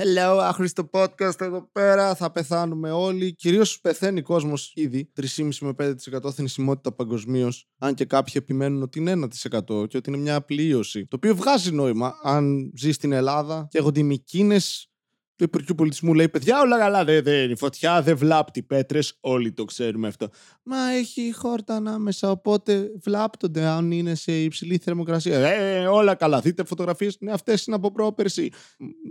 Hello, άχρηστο podcast εδώ πέρα. Θα πεθάνουμε όλοι. Κυρίως πεθαίνει ο κόσμος ήδη. 3,5 με 5% θνησιμότητα παγκοσμίως. Αν και κάποιοι επιμένουν ότι είναι 1% και ότι είναι μια απλή ίωση. Το οποίο βγάζει νόημα αν ζει στην Ελλάδα και έχω μηκίνε του Υπουργείου Πολιτισμού λέει: Παιδιά, όλα καλά. Δεν, δεν, η φωτιά δεν βλάπτει πέτρες. Όλοι το ξέρουμε αυτό. Μα έχει χόρτα ανάμεσα. Οπότε βλάπτονται αν είναι σε υψηλή θερμοκρασία. Ε, όλα καλά. Δείτε φωτογραφίες. Ναι, αυτές είναι από πρόπερση.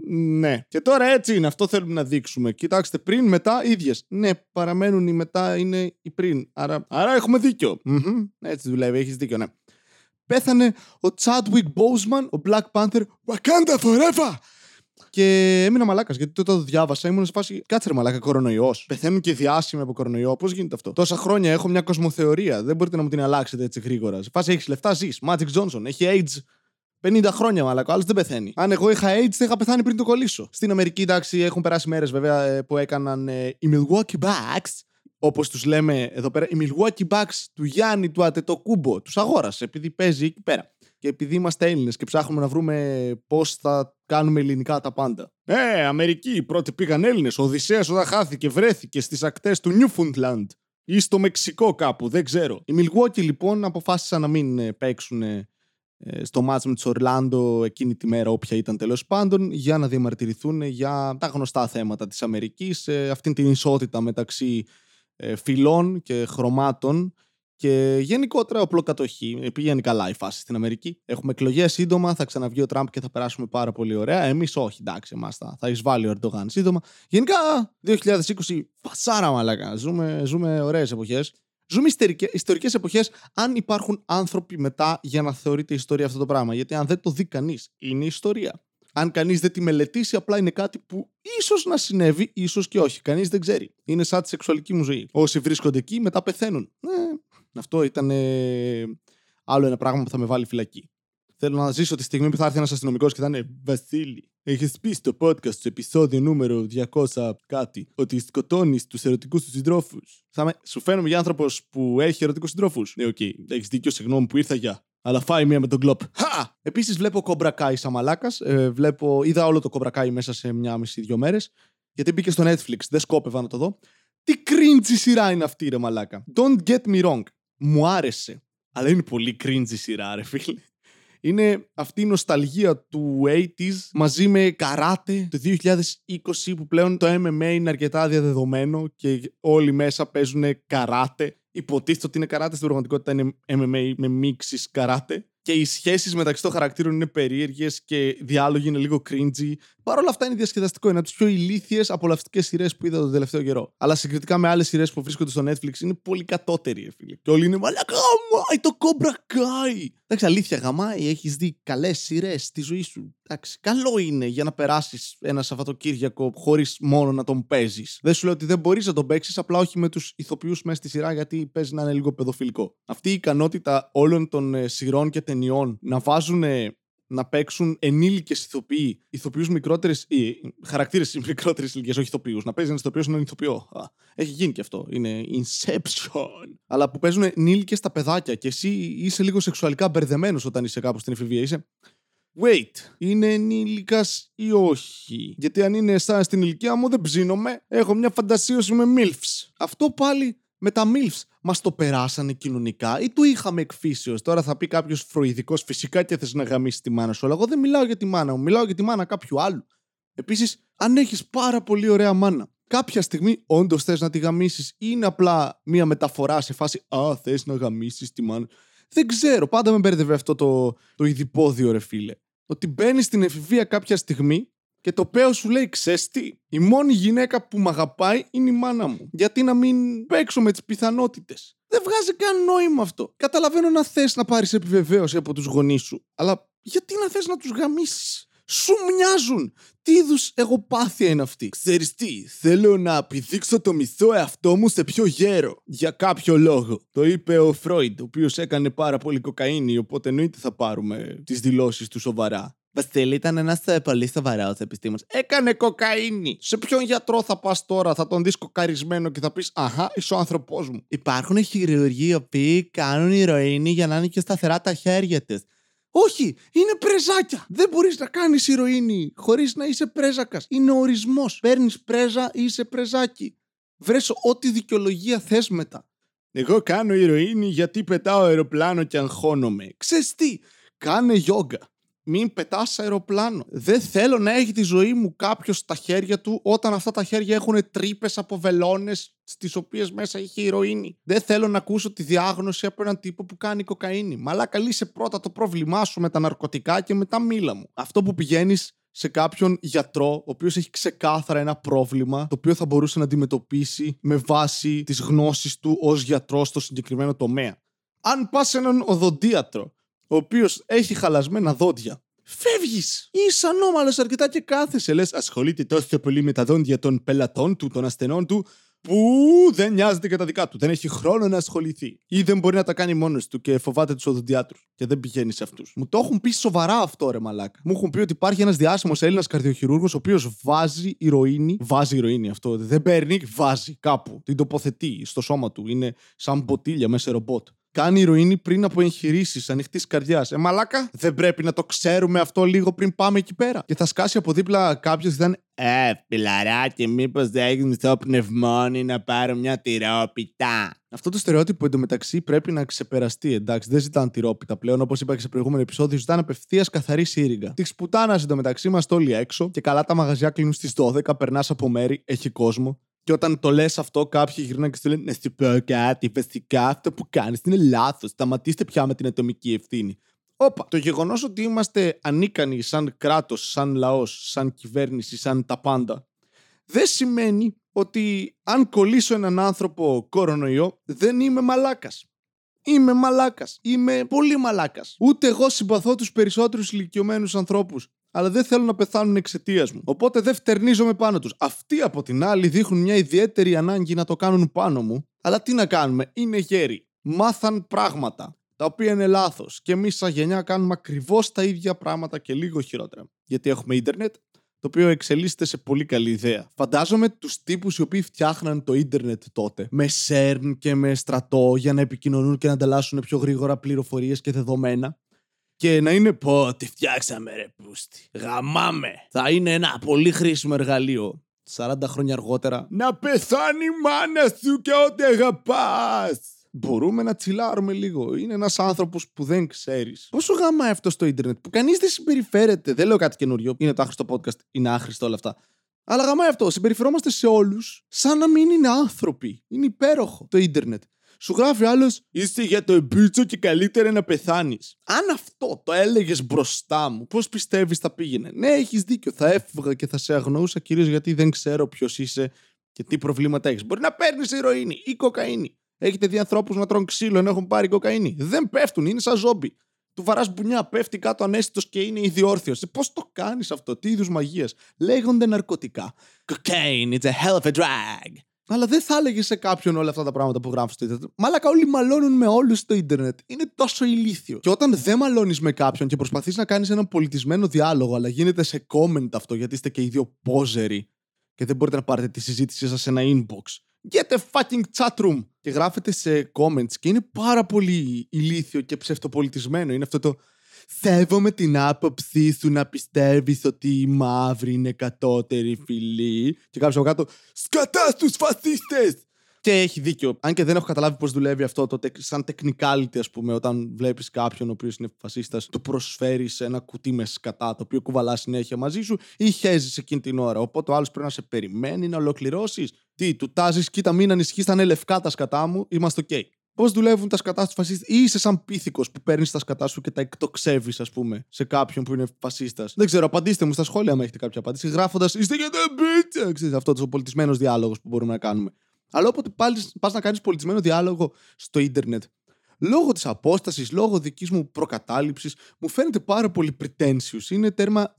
Ναι. Και τώρα έτσι είναι. Αυτό θέλουμε να δείξουμε. Κοιτάξτε, πριν, μετά, ίδιες. Ναι, παραμένουν οι μετά είναι οι πριν. Άρα, άρα έχουμε δίκιο. Mm-hmm. Έτσι δουλεύει. Έχεις δίκιο, ναι. Πέθανε ο Chadwick Boseman, ο Black Panther. Wakanda forever! Και έμεινα μαλάκας γιατί τότε το διάβασα. Ήμουν σε φάση. Κάτσε ρε μαλάκα, κορονοϊός. Πεθαίνουν και διάσημοι από κορονοϊό. Πώς γίνεται αυτό; Τόσα χρόνια έχω μια κοσμοθεωρία. Δεν μπορείτε να μου την αλλάξετε έτσι γρήγορα. Σε φάση έχεις λεφτά, ζεις. Magic Johnson έχει AIDS 50 χρόνια, μαλάκα. Άλλος δεν πεθαίνει. Αν εγώ είχα AIDS, θα είχα πεθάνει πριν το κολλήσω. Στην Αμερική, εντάξει, έχουν περάσει μέρες βέβαια ε, που έκαναν ε, οι Milwaukee Bucks. Όπως τους λέμε εδώ πέρα, οι Milwaukee Bucks του Γιάννη του Ατετοκούμπο. Τους αγόρασε επειδή παίζει εκεί πέρα. Και επειδή είμαστε Έλληνες και ψάχνουμε να βρούμε πώς θα κάνουμε ελληνικά τα πάντα. Ε, Αμερική, πρώτοι πήγαν Έλληνες. Ο Οδυσσέας όταν χάθηκε, βρέθηκε στις ακτές του Newfoundland ή στο Μεξικό κάπου, δεν ξέρω. Οι Milwaukee λοιπόν αποφάσισαν να μην ε, παίξουν ε, στο μάτς με τους Ορλάντο εκείνη τη μέρα όποια ήταν τέλος πάντων για να διαμαρτυρηθούν για τα γνωστά θέματα της Αμερικής ε, αυτήν την ισότητα μεταξύ φυλών και χρωμάτων και γενικότερα οπλοκατοχή. Πήγαινε καλά η φάση στην Αμερική. Έχουμε εκλογές σύντομα, θα ξαναβγεί ο Τραμπ και θα περάσουμε πάρα πολύ ωραία. Εμείς όχι, εντάξει, εμά θα, θα εισβάλλει ο Ερντογάν σύντομα. Γενικά, 2020, φασάρα μαλακά. Ζούμε, ζούμε ωραίες εποχές. Ζούμε ιστορικές εποχές αν υπάρχουν άνθρωποι μετά για να θεωρείται ιστορία αυτό το πράγμα. Γιατί αν δεν το δει κανείς, είναι ιστορία. Αν κανείς δεν τη μελετήσει, απλά είναι κάτι που ίσως να συνέβη, ίσως και όχι. Κανείς δεν ξέρει. Είναι σαν τη σεξουαλική μου ζωή. Όσοι βρίσκονται εκεί, μετά πεθαίνουν. Ε, αυτό ήταν άλλο ένα πράγμα που θα με βάλει φυλακή. Θέλω να ζήσω τη στιγμή που θα έρθει ένας αστυνομικός και θα είναι Βασίλη, έχεις πει στο podcast στο επεισόδιο νούμερο 200 κάτι ότι σκοτώνεις τους ερωτικούς τους συντρόφους. Θα με... Σου φαίνομαι για άνθρωπος που έχει ερωτικούς συντρόφους. Ναι, OK, okay. έχεις δίκιο, συγγνώμη που ήρθα για. Αλλά φάει μία με το γκλοπ. Χα! Επίσης βλέπω Cobra Kai σαν μαλάκας. Ε, βλέπω... Είδα όλο το Cobra Kai μέσα σε μια μισή-δύο μέρες. Γιατί μπήκε στο Netflix, δεν σκόπευα να το δω. Τι cringe σειρά είναι αυτή, ρε μαλάκα. Don't get me wrong μου άρεσε. Αλλά είναι πολύ cringe η σειρά, ρε φίλε. Είναι αυτή η νοσταλγία του 80s μαζί με καράτε το 2020 που πλέον το MMA είναι αρκετά διαδεδομένο και όλοι μέσα παίζουν καράτε. Υποτίθεται ότι είναι καράτε, στην πραγματικότητα είναι MMA με μίξεις καράτε και οι σχέσεις μεταξύ των χαρακτήρων είναι περίεργες και διάλογοι είναι λίγο cringy. Παρ' όλα αυτά είναι διασκεδαστικό. Είναι από τις πιο ηλίθιες απολαυστικές σειρές που είδα τον τελευταίο καιρό. Αλλά συγκριτικά με άλλες σειρές που βρίσκονται στο Netflix είναι πολύ κατώτεροι, φίλε. Και όλοι είναι μαλακά, γαμάει το Cobra Kai. Εντάξει, αλήθεια, γαμάει, έχεις δει καλές σειρές στη ζωή σου; Εντάξει, καλό είναι για να περάσεις ένα Σαββατοκύριακο χωρίς μόνο να τον παίζεις. Δεν σου λέω ότι δεν μπορείς να τον παίξεις, απλά όχι με τους ηθοποιούς μέσα στη σειρά γιατί παίζει να είναι λίγο παιδοφιλικό. Αυτή η ικανότητα όλων των ε, σειρών και ταινιών να βάζουν να παίξουν ενήλικες ηθοποιοί, ηθοποιούς μικρότερε. χαρακτήρες μικρότερε ηλικίε, όχι ηθοποιούς. Να παίζει ένας ηθοποιός έναν ηθοποιό. έχει γίνει και αυτό. Είναι Inception. Αλλά που παίζουν ενήλικες τα παιδάκια και εσύ είσαι λίγο σεξουαλικά μπερδεμένος όταν είσαι κάπου στην εφηβεία. Είσαι. Wait, είναι ενήλικας ή όχι; Γιατί αν είναι σαν στην ηλικία μου, δεν ψήνομαι. Έχω μια φαντασίωση με MILFs. Αυτό πάλι με τα MILFs μας το περάσανε κοινωνικά ή το είχαμε εκφύσεω. Τώρα θα πει κάποιος φροηδικός, φυσικά και θες να γαμίσει τη μάνα σου. Αλλά εγώ δεν μιλάω για τη μάνα μου, μιλάω για τη μάνα κάποιου άλλου. Επίσης, αν έχεις πάρα πολύ ωραία μάνα, κάποια στιγμή όντως θες να τη γαμίσεις ή είναι απλά μία μεταφορά σε φάση Α, θες να γαμίσεις τη μάνα. Δεν ξέρω, πάντα με μπέρδευε αυτό το, το ειδipόδιο ρε φίλε. Ότι μπαίνει στην εφηβεία κάποια στιγμή και το παίο σου λέει, ξέρεις τι, η μόνη γυναίκα που με αγαπάει είναι η μάνα μου. Γιατί να μην παίξω με τις πιθανότητες. Δεν βγάζει καν νόημα αυτό. Καταλαβαίνω να θες να πάρεις επιβεβαίωση από τους γονείς σου. Αλλά γιατί να θες να τους γαμίσεις; Σου μοιάζουν. Τι είδους εγωπάθεια είναι αυτή; Ξέρεις τι, θέλω να επιδείξω το μισό εαυτό μου σε πιο γέρο. Για κάποιο λόγο. Το είπε ο Φρόιντ, ο οποίος έκανε πάρα πολύ κοκαίνη, οπότε εννοείται θα πάρουμε τις δηλώσεις του σοβαρά. Βασίλη ήταν ένας ε, πολύ σοβαρός επιστήμονας. Έκανε κοκαίνη. Σε ποιον γιατρό θα πας τώρα, θα τον δεις κοκαρισμένο και θα πεις Αχά, είσαι ο άνθρωπός μου. Υπάρχουν χειρουργοί οι οποίοι κάνουν ηρωίνη για να είναι και σταθερά τα χέρια τη. Όχι, είναι πρεζάκια. Δεν μπορείς να κάνεις ηρωίνη χωρίς να είσαι πρέζακας. Είναι ορισμός. Παίρνεις πρέζα, είσαι πρεζάκι. Βρέσω ό,τι δικαιολογία θες μετά. Εγώ κάνω ηρωίνη γιατί πετάω αεροπλάνο και αγχώνομαι. Ξέρεις τι, κάνε γιόγκα. Μην πετάς αεροπλάνο. Δεν θέλω να έχει τη ζωή μου κάποιος στα χέρια του όταν αυτά τα χέρια έχουν τρύπες από βελόνες στις οποίες μέσα έχει ηρωίνη. Δεν θέλω να ακούσω τη διάγνωση από έναν τύπο που κάνει κοκαίνη. Μαλάκα λύσε πρώτα το πρόβλημά σου με τα ναρκωτικά και μετά μίλα μου. Αυτό που πηγαίνεις σε κάποιον γιατρό, ο οποίος έχει ξεκάθαρα ένα πρόβλημα, το οποίο θα μπορούσε να αντιμετωπίσει με βάση τις γνώσεις του ως γιατρός στο συγκεκριμένο τομέα. Αν πας σε έναν οδοντίατρο, ο οποίος έχει χαλασμένα δόντια, φεύγεις. Είσαι ανώμαλος αρκετά και κάθεσαι. Λες, ασχολείται τόσο πολύ με τα δόντια των πελατών του, των ασθενών του, που δεν νοιάζεται για τα δικά του. Δεν έχει χρόνο να ασχοληθεί. Ή δεν μπορεί να τα κάνει μόνος του και φοβάται τους οδοντιάτρους. Και δεν πηγαίνει σε αυτούς. Μου το έχουν πει σοβαρά αυτό, ρε μαλάκα. Μου έχουν πει ότι υπάρχει ένας διάσημος Έλληνας καρδιοχειρούργος, ο οποίος βάζει ηρωίνη. Βάζει ηρωίνη αυτό. Δεν παίρνει, βάζει κάπου. Την τοποθετεί στο σώμα του. Είναι σαν μποτήλια μέσα σε ρομπότ κάνει ηρωίνη πριν από εγχειρήσεις ανοιχτής καρδιάς. Ε, μαλάκα, δεν πρέπει να το ξέρουμε αυτό λίγο πριν πάμε εκεί πέρα. Και θα σκάσει από δίπλα κάποιος και θα είναι Ε, φιλαράκι, μήπως δεν έχεις μισό πνευμόνι να πάρω μια τυρόπιτα. Αυτό το στερεότυπο εντωμεταξύ πρέπει να ξεπεραστεί, εντάξει. Δεν ζητάνε τυρόπιτα πλέον, όπως είπα και σε προηγούμενο επεισόδιο, ζητάνε απευθείας καθαρή σύριγγα. Της πουτάνας εντωμεταξύ είμαστε όλοι έξω και καλά τα μαγαζιά κλείνουν στις 12, περνάς από μέρη, έχει κόσμο. Και όταν το λες αυτό, κάποιοι γυρνάνε και σου λένε Να σου πω κάτι. Βασικά αυτό που κάνεις είναι λάθος. Σταματήστε πια με την ατομική ευθύνη. Όπα. Το γεγονός ότι είμαστε ανίκανοι σαν κράτος, σαν λαός, σαν κυβέρνηση, σαν τα πάντα, δεν σημαίνει ότι αν κολλήσω έναν άνθρωπο κορονοϊό, δεν είμαι μαλάκας. Είμαι μαλάκας. Είμαι πολύ μαλάκας. Ούτε εγώ συμπαθώ τους περισσότερους ηλικιωμένους ανθρώπους αλλά δεν θέλουν να πεθάνουν εξαιτίας μου. Οπότε δεν φτερνίζομαι πάνω τους. Αυτοί από την άλλη δείχνουν μια ιδιαίτερη ανάγκη να το κάνουν πάνω μου. Αλλά τι να κάνουμε, είναι γέροι. Μάθαν πράγματα τα οποία είναι λάθος. Και εμείς, σαν γενιά, κάνουμε ακριβώς τα ίδια πράγματα και λίγο χειρότερα. Γιατί έχουμε ίντερνετ, το οποίο εξελίσσεται σε πολύ καλή ιδέα. Φαντάζομαι τους τύπους οι οποίοι φτιάχναν το ίντερνετ τότε, με CERN και με στρατό για να επικοινωνούν και να ανταλλάσσουν πιο γρήγορα πληροφορίες και δεδομένα και να είναι πω τι φτιάξαμε ρε πούστη. Γαμάμε. Θα είναι ένα πολύ χρήσιμο εργαλείο. 40 χρόνια αργότερα. Να πεθάνει η μάνα σου και ό,τι αγαπάς. Μπορούμε να τσιλάρουμε λίγο. Είναι ένας άνθρωπος που δεν ξέρεις. Πόσο γαμάει αυτό στο Ιντερνετ που κανείς δεν συμπεριφέρεται. Δεν λέω κάτι καινούριο. Είναι το άχρηστο podcast. Είναι άχρηστο όλα αυτά. Αλλά γαμάει αυτό. Συμπεριφερόμαστε σε όλους σαν να μην είναι άνθρωποι. Είναι υπέροχο το Ιντερνετ. Σου γράφει άλλος, είσαι για το εμπίτσο και καλύτερα να πεθάνεις. Αν αυτό το έλεγες μπροστά μου, πώς πιστεύεις θα πήγαινε; Ναι, έχεις δίκιο. Θα έφευγα και θα σε αγνοούσα κυρίως γιατί δεν ξέρω ποιος είσαι και τι προβλήματα έχεις. Μπορεί να παίρνεις ηρωίνη ή κοκαίνη. Έχετε δει ανθρώπους να τρώνε ξύλο ενώ έχουν πάρει κοκαίνη; Δεν πέφτουν, είναι σαν ζόμπι. Του βαράς μπουνιά, πέφτει κάτω ανέστητος και είναι ιδιόρθιος. Πώς το κάνεις αυτό, τι είδους μαγείας; Λέγονται ναρκωτικά. Cocaine, it's a hell of a drag. Αλλά δεν θα έλεγε σε κάποιον όλα αυτά τα πράγματα που γράφεις στο Ιντερνετ. Μαλάκα, όλοι μαλώνουν με όλους στο Ιντερνετ. Είναι τόσο ηλίθιο. Και όταν δεν μαλώνεις με κάποιον και προσπαθείς να κάνεις ένα πολιτισμένο διάλογο, αλλά γίνεται σε comment αυτό γιατί είστε και οι δύο πόζεροι και δεν μπορείτε να πάρετε τη συζήτησή σας σε ένα inbox. Get a fucking chat room! Και γράφετε σε comments και είναι πάρα πολύ ηλίθιο και ψευτοπολιτισμένο. Είναι αυτό το Σέβομαι την άποψή σου να πιστεύεις ότι η μαύρη είναι κατώτερη φυλή. Και κάποιο από κάτω. Σκατά στους φασίστες! Και έχει δίκιο. Αν και δεν έχω καταλάβει πώς δουλεύει αυτό, το σαν technicality, ας πούμε, όταν βλέπεις κάποιον ο οποίος είναι φασίστας, του προσφέρεις ένα κουτί με σκατά, το οποίο κουβαλά συνέχεια μαζί σου ή χέζεις εκείνη την ώρα. Οπότε ο άλλος πρέπει να σε περιμένει να ολοκληρώσεις. Τι, του τάζεις, κοίτα, μην ανησυχείς, θα είναι λευκά τα σκατά μου, είμαστε OK πώς δουλεύουν τα σκατά στους φασίστες, ή είσαι σαν πίθηκος που παίρνεις τα σκατά σου και τα εκτοξεύεις, ας πούμε, σε κάποιον που είναι φασίστας; Δεν ξέρω, απαντήστε μου στα σχόλια αν έχετε κάποια απάντηση, γράφοντας Είστε για τα μπίτσα! Ξέρετε, αυτός ο πολιτισμένος διάλογος που μπορούμε να κάνουμε. Αλλά όποτε πάλι πας να κάνεις πολιτισμένο διάλογο στο ίντερνετ, λόγω της απόστασης, λόγω δικής μου προκατάληψης, μου φαίνεται πάρα πολύ pretentious. Είναι τέρμα.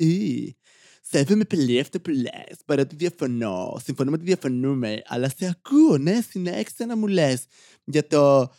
Σέβομαι πολύ αυτό που λε, παρότι διαφωνώ. Συμφωνώ ότι διαφωνούμε, αλλά σε ακούω, ναι, συνέχισε να μου λε για το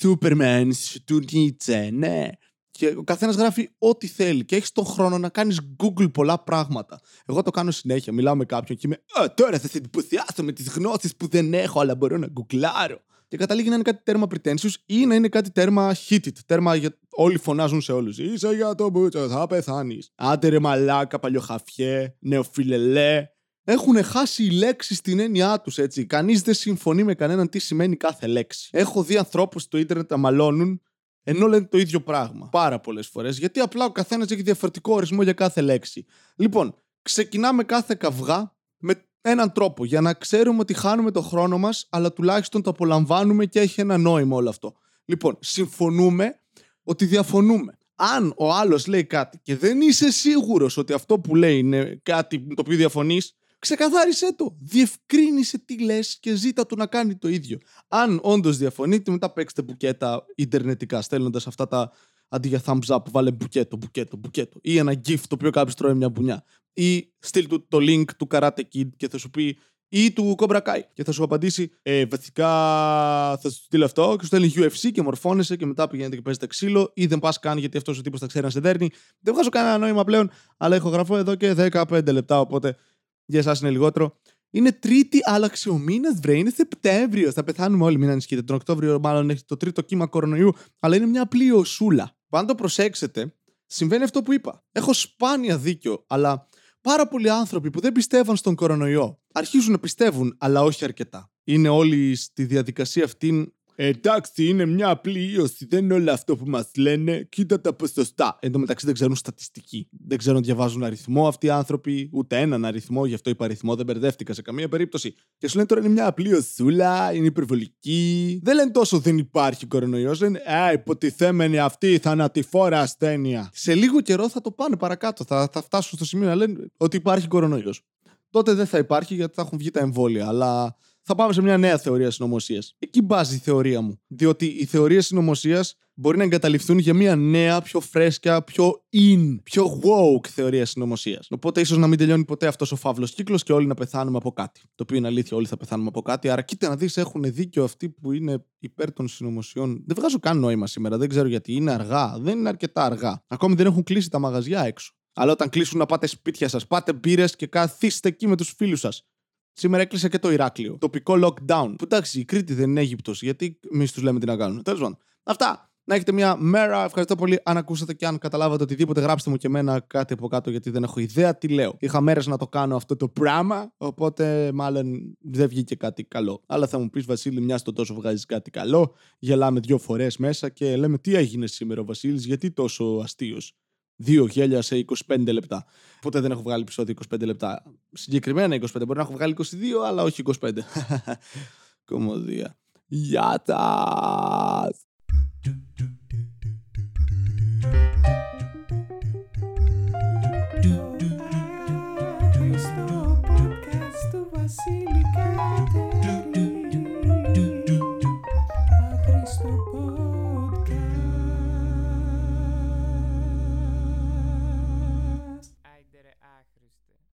Superman του Νίτσε, ναι. Και ο καθένας γράφει ό,τι θέλει και έχεις τον χρόνο να κάνεις Google πολλά πράγματα. Εγώ το κάνω συνέχεια. Μιλάω με κάποιον και είμαι Α, τώρα θα σε εντυπωσιάσω με τις γνώσεις που δεν έχω, αλλά μπορώ να γκουγκλάρω. Και καταλήγει να είναι κάτι τέρμα pretentious ή να είναι κάτι τέρμα heated. Τέρμα για όλοι φωνάζουν σε όλους. Είσαι για το μπούτσο, θα πεθάνεις. Άντε ρε μαλάκα, παλιοχαφιέ, νεοφιλελέ. Έχουν χάσει οι λέξεις την έννοιά τους, έτσι. Κανείς δεν συμφωνεί με κανέναν τι σημαίνει κάθε λέξη. Έχω δει ανθρώπους στο ίντερνετ να μαλώνουν ενώ λένε το ίδιο πράγμα. Πάρα πολλές φορές. Γιατί απλά ο καθένας έχει διαφορετικό ορισμό για κάθε λέξη. Λοιπόν, ξεκινάμε κάθε καυγά με έναν τρόπο για να ξέρουμε ότι χάνουμε το χρόνο μας, αλλά τουλάχιστον το απολαμβάνουμε και έχει ένα νόημα όλο αυτό. Λοιπόν, συμφωνούμε ότι διαφωνούμε. Αν ο άλλος λέει κάτι και δεν είσαι σίγουρος ότι αυτό που λέει είναι κάτι το οποίο διαφωνείς, ξεκαθάρισέ το. Διευκρίνησε τι λες και ζήτα του να κάνει το ίδιο. Αν όντως διαφωνείτε, μετά παίξτε μπουκέτα ιντερνετικά, στέλνοντας αυτά τα αντί για thumbs up, βάλε μπουκέτο, μπουκέτο, μπουκέτο. Ή ένα gift το οποίο κάποιος τρώει μια μπουνιά. Ή στείλ του το link του Karate Kid και θα σου πει ή του Cobra Kai και θα σου απαντήσει ε, βασικά θα σου στείλει αυτό και σου στέλνει UFC και μορφώνεσαι και μετά πηγαίνετε και παίζετε ξύλο ή δεν πας καν γιατί αυτός ο τύπος θα ξέρει να σε δέρνει. Δεν βγάζω κανένα νόημα πλέον, αλλά έχω γραφώ εδώ και 15 λεπτά, οπότε για εσάς είναι λιγότερο. Είναι Τρίτη, άλλαξε ο μήνα, βρε. Είναι Σεπτέμβριο. Θα πεθάνουμε όλοι, μην ανησυχείτε. Τον Οκτώβριο, μάλλον έχει το τρίτο κύμα κορονοϊού, αλλά είναι μια πλοίοσούλα. Αν το προσέξετε, συμβαίνει αυτό που είπα. Έχω σπάνια δίκιο, αλλά πάρα πολλοί άνθρωποι που δεν πιστεύαν στον κορονοϊό αρχίζουν να πιστεύουν, αλλά όχι αρκετά. Είναι όλοι στη διαδικασία αυτή Εντάξει, είναι μια απλή ίωση. Δεν είναι όλο αυτό που μας λένε. Κοίτα τα ποσοστά. Εν τω μεταξύ δεν ξέρουν στατιστική. Δεν ξέρουν να διαβάζουν αριθμό αυτοί οι άνθρωποι, ούτε έναν αριθμό. Γι' αυτό είπα αριθμό, δεν μπερδεύτηκα σε καμία περίπτωση. Και σου λένε τώρα είναι μια απλή οσούλα, είναι υπερβολική. Δεν λένε τόσο δεν υπάρχει κορονοϊός. Λένε Α, υποτιθέμενη αυτή η θανατηφόρα ασθένεια. Σε λίγο καιρό θα το πάνε παρακάτω. Θα, θα φτάσουν στο σημείο να λένε ότι υπάρχει κορονοϊός. Τότε δεν θα υπάρχει γιατί θα έχουν βγει τα εμβόλια. Αλλά θα πάμε σε μια νέα θεωρία συνωμοσίας. Εκεί μπάζει η θεωρία μου. Διότι οι θεωρίες συνωμοσίας μπορεί να εγκαταλειφθούν για μια νέα, πιο φρέσκια, πιο in, πιο woke θεωρία συνωμοσίας. Οπότε ίσως να μην τελειώνει ποτέ αυτός ο φαύλος κύκλος και όλοι να πεθάνουμε από κάτι. Το οποίο είναι αλήθεια, όλοι θα πεθάνουμε από κάτι. Άρα κοίτα να δεις, έχουν δίκιο αυτοί που είναι υπέρ των συνωμοσιών. Δεν βγάζω καν νόημα σήμερα, δεν ξέρω γιατί. Είναι αργά, δεν είναι αρκετά αργά. Ακόμη δεν έχουν κλείσει τα μαγαζιά έξω. Αλλά όταν κλείσουν να πάτε σπίτια σας, πάτε μπύρες και καθίστε εκεί με τους φίλους σας. Σήμερα έκλεισε και το Ηράκλειο. Τοπικό lockdown. Που εντάξει, η Κρήτη δεν είναι Αίγυπτος, γιατί εμείς τους λέμε τι να κάνουν. Τέλος πάντων. Αυτά. Να έχετε μια μέρα. Ευχαριστώ πολύ. Αν ακούσατε και αν καταλάβατε οτιδήποτε, γράψτε μου και εμένα κάτι από κάτω, γιατί δεν έχω ιδέα τι λέω. Είχα μέρες να το κάνω αυτό το πράγμα, οπότε μάλλον δεν βγήκε κάτι καλό. Αλλά θα μου πεις, Βασίλη, μιας στο τόσο βγάζεις κάτι καλό. Γελάμε δύο φορές μέσα και λέμε τι έγινε σήμερα ο Βασίλης, γιατί τόσο αστείος; Δύο γέλια σε 25 λεπτά. Ποτέ δεν έχω βγάλει επεισόδιο 25 λεπτά. Συγκεκριμένα 25. Μπορεί να έχω βγάλει 22, αλλά όχι 25. Κομμωδία. Γεια τα!